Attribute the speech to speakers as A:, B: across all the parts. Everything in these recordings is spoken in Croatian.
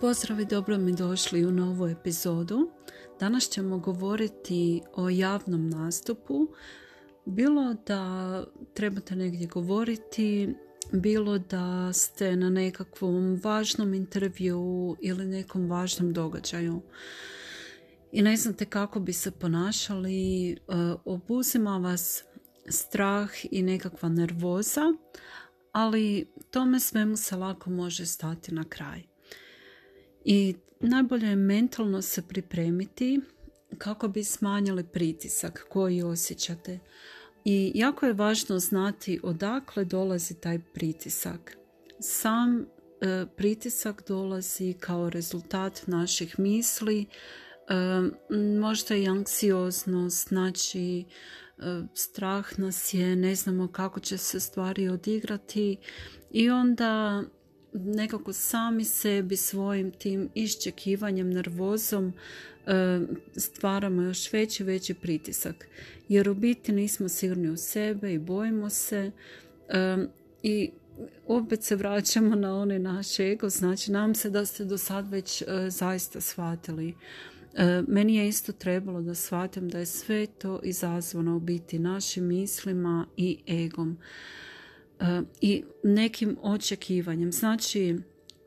A: Pozdrav i dobro mi došli u novu epizodu. Danas ćemo govoriti o javnom nastupu. Bilo da trebate negdje govoriti, bilo da ste na nekakvom važnom intervju ili nekom važnom događaju i ne znate kako bi se ponašali, e, obuzima vas strah i nekakva nervoza, ali tome svemu se lako može stati na kraj. I najbolje je mentalno se pripremiti kako bi smanjili pritisak koji osjećate. I jako je važno znati odakle dolazi taj pritisak. Sam e, pritisak dolazi kao rezultat naših misli, e, možda i anksioznost, znači e, strah nas je, ne znamo kako će se stvari odigrati i onda nekako sami sebi svojim tim iščekivanjem, nervozom e, stvaramo još veći, veći pritisak. Jer u biti nismo sigurni u sebe i bojimo se e, i opet se vraćamo na onaj naš ego, znači nam se da ste do sad već e, zaista shvatili. Meni je isto trebalo da shvatim da je sve to izazvano u biti našim mislima i egom. E, i nekim očekivanjem. Znači,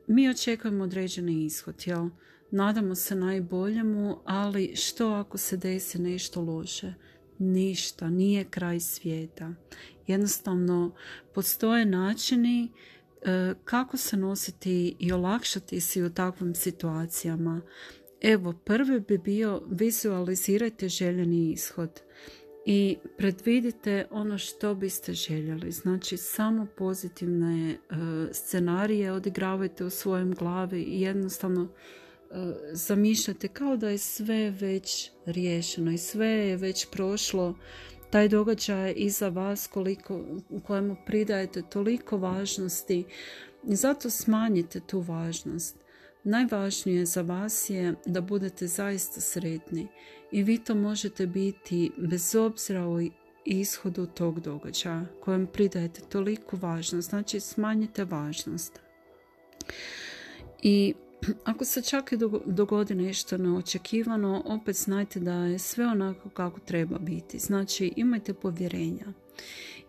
A: mi očekujemo određeni ishod, jel? Nadamo se najboljemu, ali što ako se desi nešto loše? Ništa, nije kraj svijeta. Jednostavno, postoje načini e, kako se nositi i olakšati si u takvim situacijama. Evo, prvi bi bio vizualizirajte željeni ishod i predvidite ono što biste željeli. Znači samo pozitivne e, scenarije odigravajte u svojem glavi i jednostavno uh, zamišljate kao da je sve već riješeno i sve je već prošlo. Taj događaj iza vas koliko, u kojemu pridajete toliko važnosti i zato smanjite tu važnost. Najvažnije za vas je da budete zaista sretni i vi to možete biti bez obzira o ishodu tog događaja kojem pridajete toliko važnost. Znači smanjite važnost. I ako se čak i dogodi nešto neočekivano, opet znajte da je sve onako kako treba biti. Znači imajte povjerenja.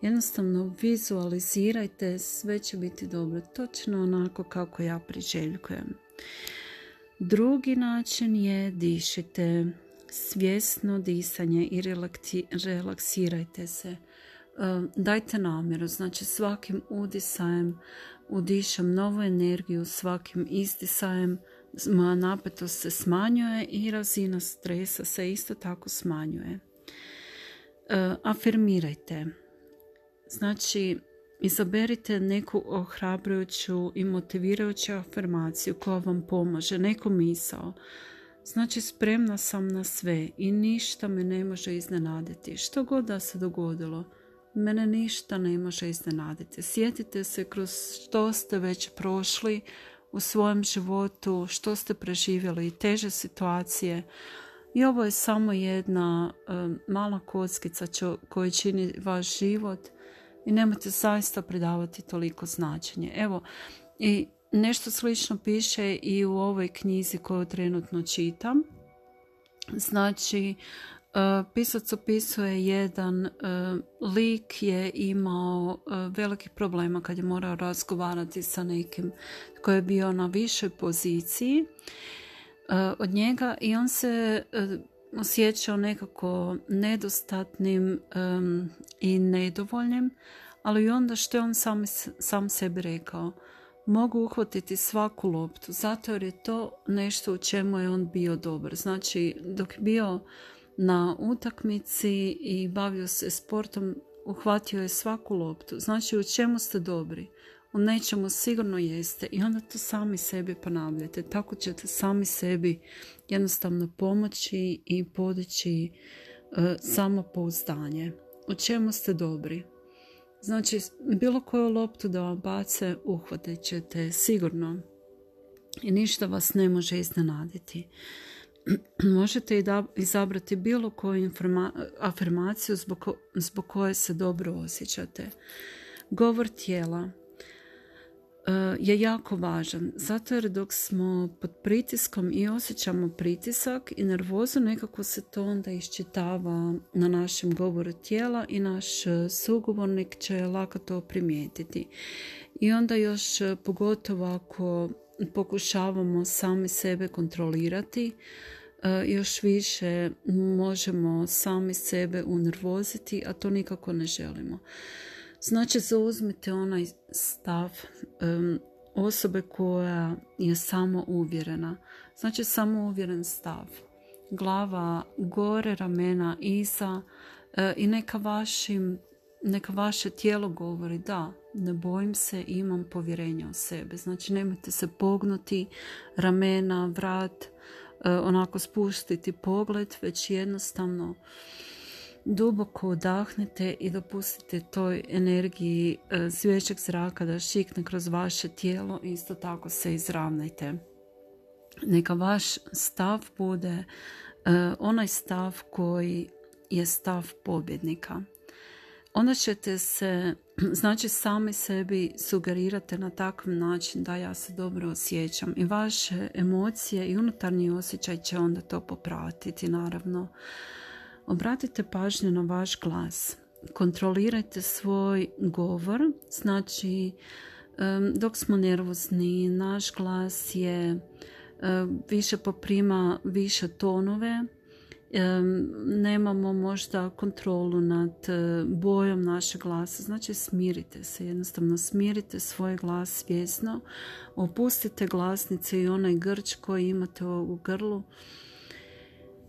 A: Jednostavno vizualizirajte, sve će biti dobro, točno onako kako ja priželjkujem. Drugi način je dišite svjesno disanje i relaksirajte se. Um, dajte namjeru, znači svakim udisajem udišem novu energiju, svakim izdisajem napetost se smanjuje i razina stresa se isto tako smanjuje. Uh, afirmirajte. Znači, izaberite neku ohrabrujuću i motivirajuću afirmaciju koja vam pomaže, neku misao. Znači spremna sam na sve i ništa me ne može iznenaditi. Što god da se dogodilo, mene ništa ne može iznenaditi. Sjetite se kroz što ste već prošli u svojem životu, što ste preživjeli i teže situacije. I ovo je samo jedna mala kockica koja čini vaš život i nemojte zaista pridavati toliko značenje. Evo, i Nešto slično piše i u ovoj knjizi koju trenutno čitam. Znači, e, pisac opisuje jedan e, lik je imao e, veliki problema kad je morao razgovarati sa nekim koji je bio na višoj poziciji od njega i on se osjećao nekako nedostatnim i nedovoljnim, ali onda što je on sam, sam sebi rekao – mogu uhvatiti svaku loptu zato jer je to nešto u čemu je on bio dobar. Znači dok je bio na utakmici i bavio se sportom uhvatio je svaku loptu. Znači u čemu ste dobri? U nečemu sigurno jeste i onda to sami sebi ponavljate. Tako ćete sami sebi jednostavno pomoći i podići e, samopouzdanje. U čemu ste dobri? Znači, bilo koju loptu da vam bace, uhvatit ćete sigurno i ništa vas ne može iznenaditi. Možete i izabrati bilo koju afirmaciju zbog, zbog koje se dobro osjećate. Govor tijela. Je jako važan. Zato jer dok smo pod pritiskom i osjećamo pritisak i nervozu, nekako se to onda iščitava na našem govoru tijela i naš sugovornik će lako to primijetiti. I onda još pogotovo ako pokušavamo sami sebe kontrolirati, e, još više možemo sami sebe unervoziti, a to nikako ne želimo. Znači, zauzmite onaj stav osobe koja je samo uvjerena. Znači, samo uvjeren stav. Glava gore, ramena iza e, i neka vašim neka vaše tijelo govori da, ne bojim se, imam povjerenja u sebe. Znači nemojte se pognuti, ramena, vrat, e, onako spustiti pogled, već jednostavno duboko udahnete i dopustite toj energiji e, svježeg zraka da šikne kroz vaše tijelo i isto tako se izravnajte. Neka vaš stav bude e, onaj stav koji je stav pobjednika onda ćete se, znači sami sebi sugerirate na takav način da ja se dobro osjećam i vaše emocije i unutarnji osjećaj će onda to popratiti naravno. Obratite pažnju na vaš glas. Kontrolirajte svoj govor, znači dok smo nervozni, naš glas je više poprima više tonove, nemamo možda kontrolu nad e, bojom našeg glasa. Znači smirite se, jednostavno smirite svoj glas svjesno, opustite glasnice i onaj grč koji imate u grlu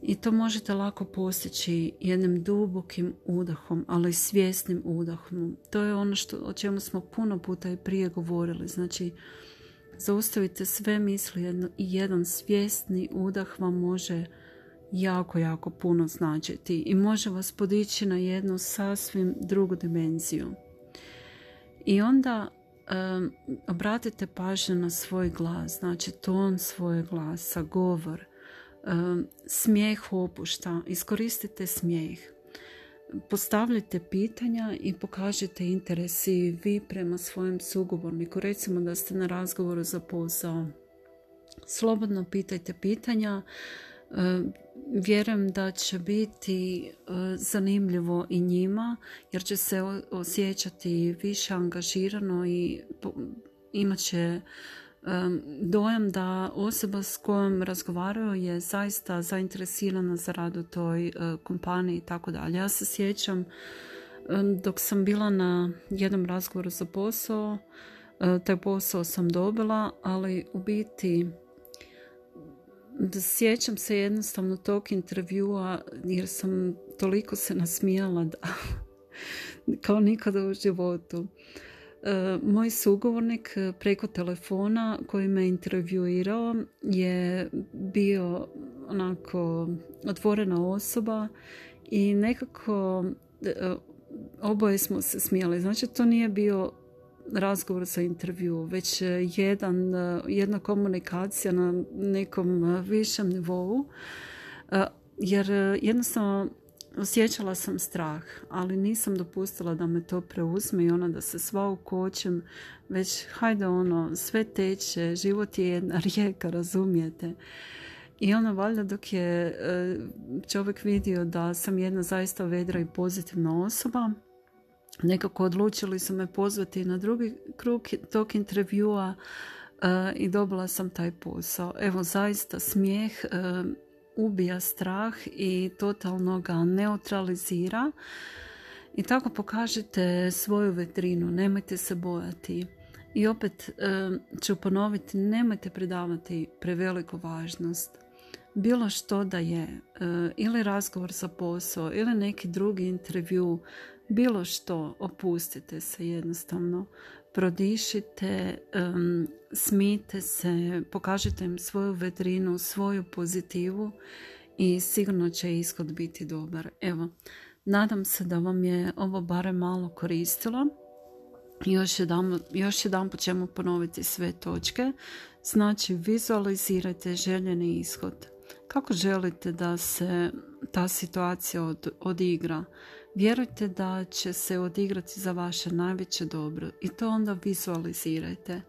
A: i to možete lako postići jednim dubokim udahom, ali svjesnim udahom. To je ono što, o čemu smo puno puta i prije govorili. Znači, zaustavite sve misli i jedan svjesni udah vam može jako, jako puno značiti i može vas podići na jednu sasvim drugu dimenziju. I onda um, obratite pažnju na svoj glas, znači ton svojeg glasa, govor, smijeh opušta, iskoristite smijeh. Postavljajte pitanja i pokažite interes i vi prema svojem sugovorniku. Recimo da ste na razgovoru za posao. Slobodno pitajte pitanja, vjerujem da će biti e, zanimljivo i njima jer će se osjećati više angažirano i imat će dojam da osoba s kojom razgovaraju je zaista zainteresirana za rad u toj e, kompaniji i tako dalje. Ja se sjećam dok sam bila na jednom razgovoru za posao, e, taj posao sam dobila, ali u biti sjećam se jednostavno tog intervjua jer sam toliko se nasmijala da kao nikada u životu. E, moj sugovornik preko telefona koji me intervjuirao je bio onako otvorena osoba i nekako e, oboje smo se smijali. Znači to nije bio razgovor za intervju, već jedan, jedna komunikacija na nekom višem nivou, jer jednostavno osjećala sam strah, ali nisam dopustila da me to preuzme i ono da se sva ukočem, već hajde ono, sve teče, život je jedna rijeka, razumijete. I ono valjda dok je e, čovjek vidio da sam jedna zaista vedra i pozitivna osoba, nekako odlučili su me pozvati na drugi krug tog intervjua uh, i dobila sam taj posao. Evo zaista smijeh uh, ubija strah i totalno ga neutralizira i tako pokažete svoju vetrinu, nemojte se bojati. I opet uh, ću ponoviti, nemojte pridavati preveliku važnost. Bilo što da je, ili razgovor za posao, ili neki drugi intervju, bilo što, opustite se jednostavno, prodišite, um, smite se, pokažite im svoju vedrinu, svoju pozitivu i sigurno će ishod biti dobar. Evo, nadam se da vam je ovo barem malo koristilo. Još jedan, još jedan po čemu ponoviti sve točke. Znači, vizualizirajte željeni ishod. Kako želite da se ta situacija od, odigra. Vjerujte da će se odigrati za vaše najveće dobro i to onda vizualizirajte.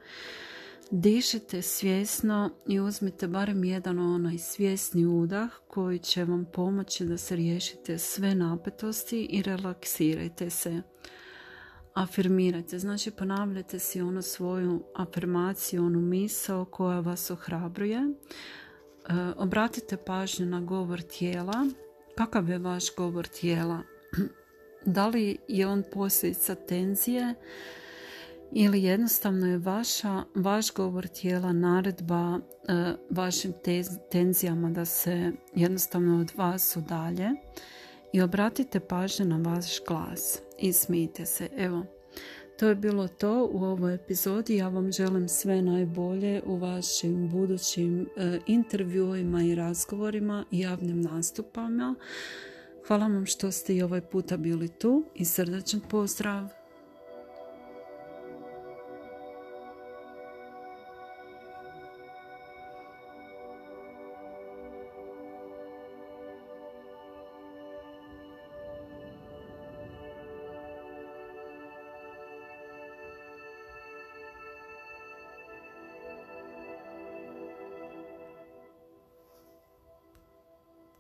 A: Dišite svjesno i uzmite barem jedan onaj svjesni udah koji će vam pomoći da se riješite sve napetosti i relaksirajte se. Afirmirajte, znači ponavljajte si onu svoju afirmaciju, onu misao koja vas ohrabruje. E, obratite pažnju na govor tijela. Kakav je vaš govor tijela? Da li je on posljedica tenzije ili jednostavno je vaša, vaš govor tijela naredba e, vašim tenzijama da se jednostavno od vas udalje i obratite pažnju na vaš glas i smijte se. Evo, to je bilo to u ovoj epizodi. Ja vam želim sve najbolje u vašim budućim e, intervjuima i razgovorima i javnim nastupama. Hvala vam što ste i ovaj puta bili tu i srdačan pozdrav!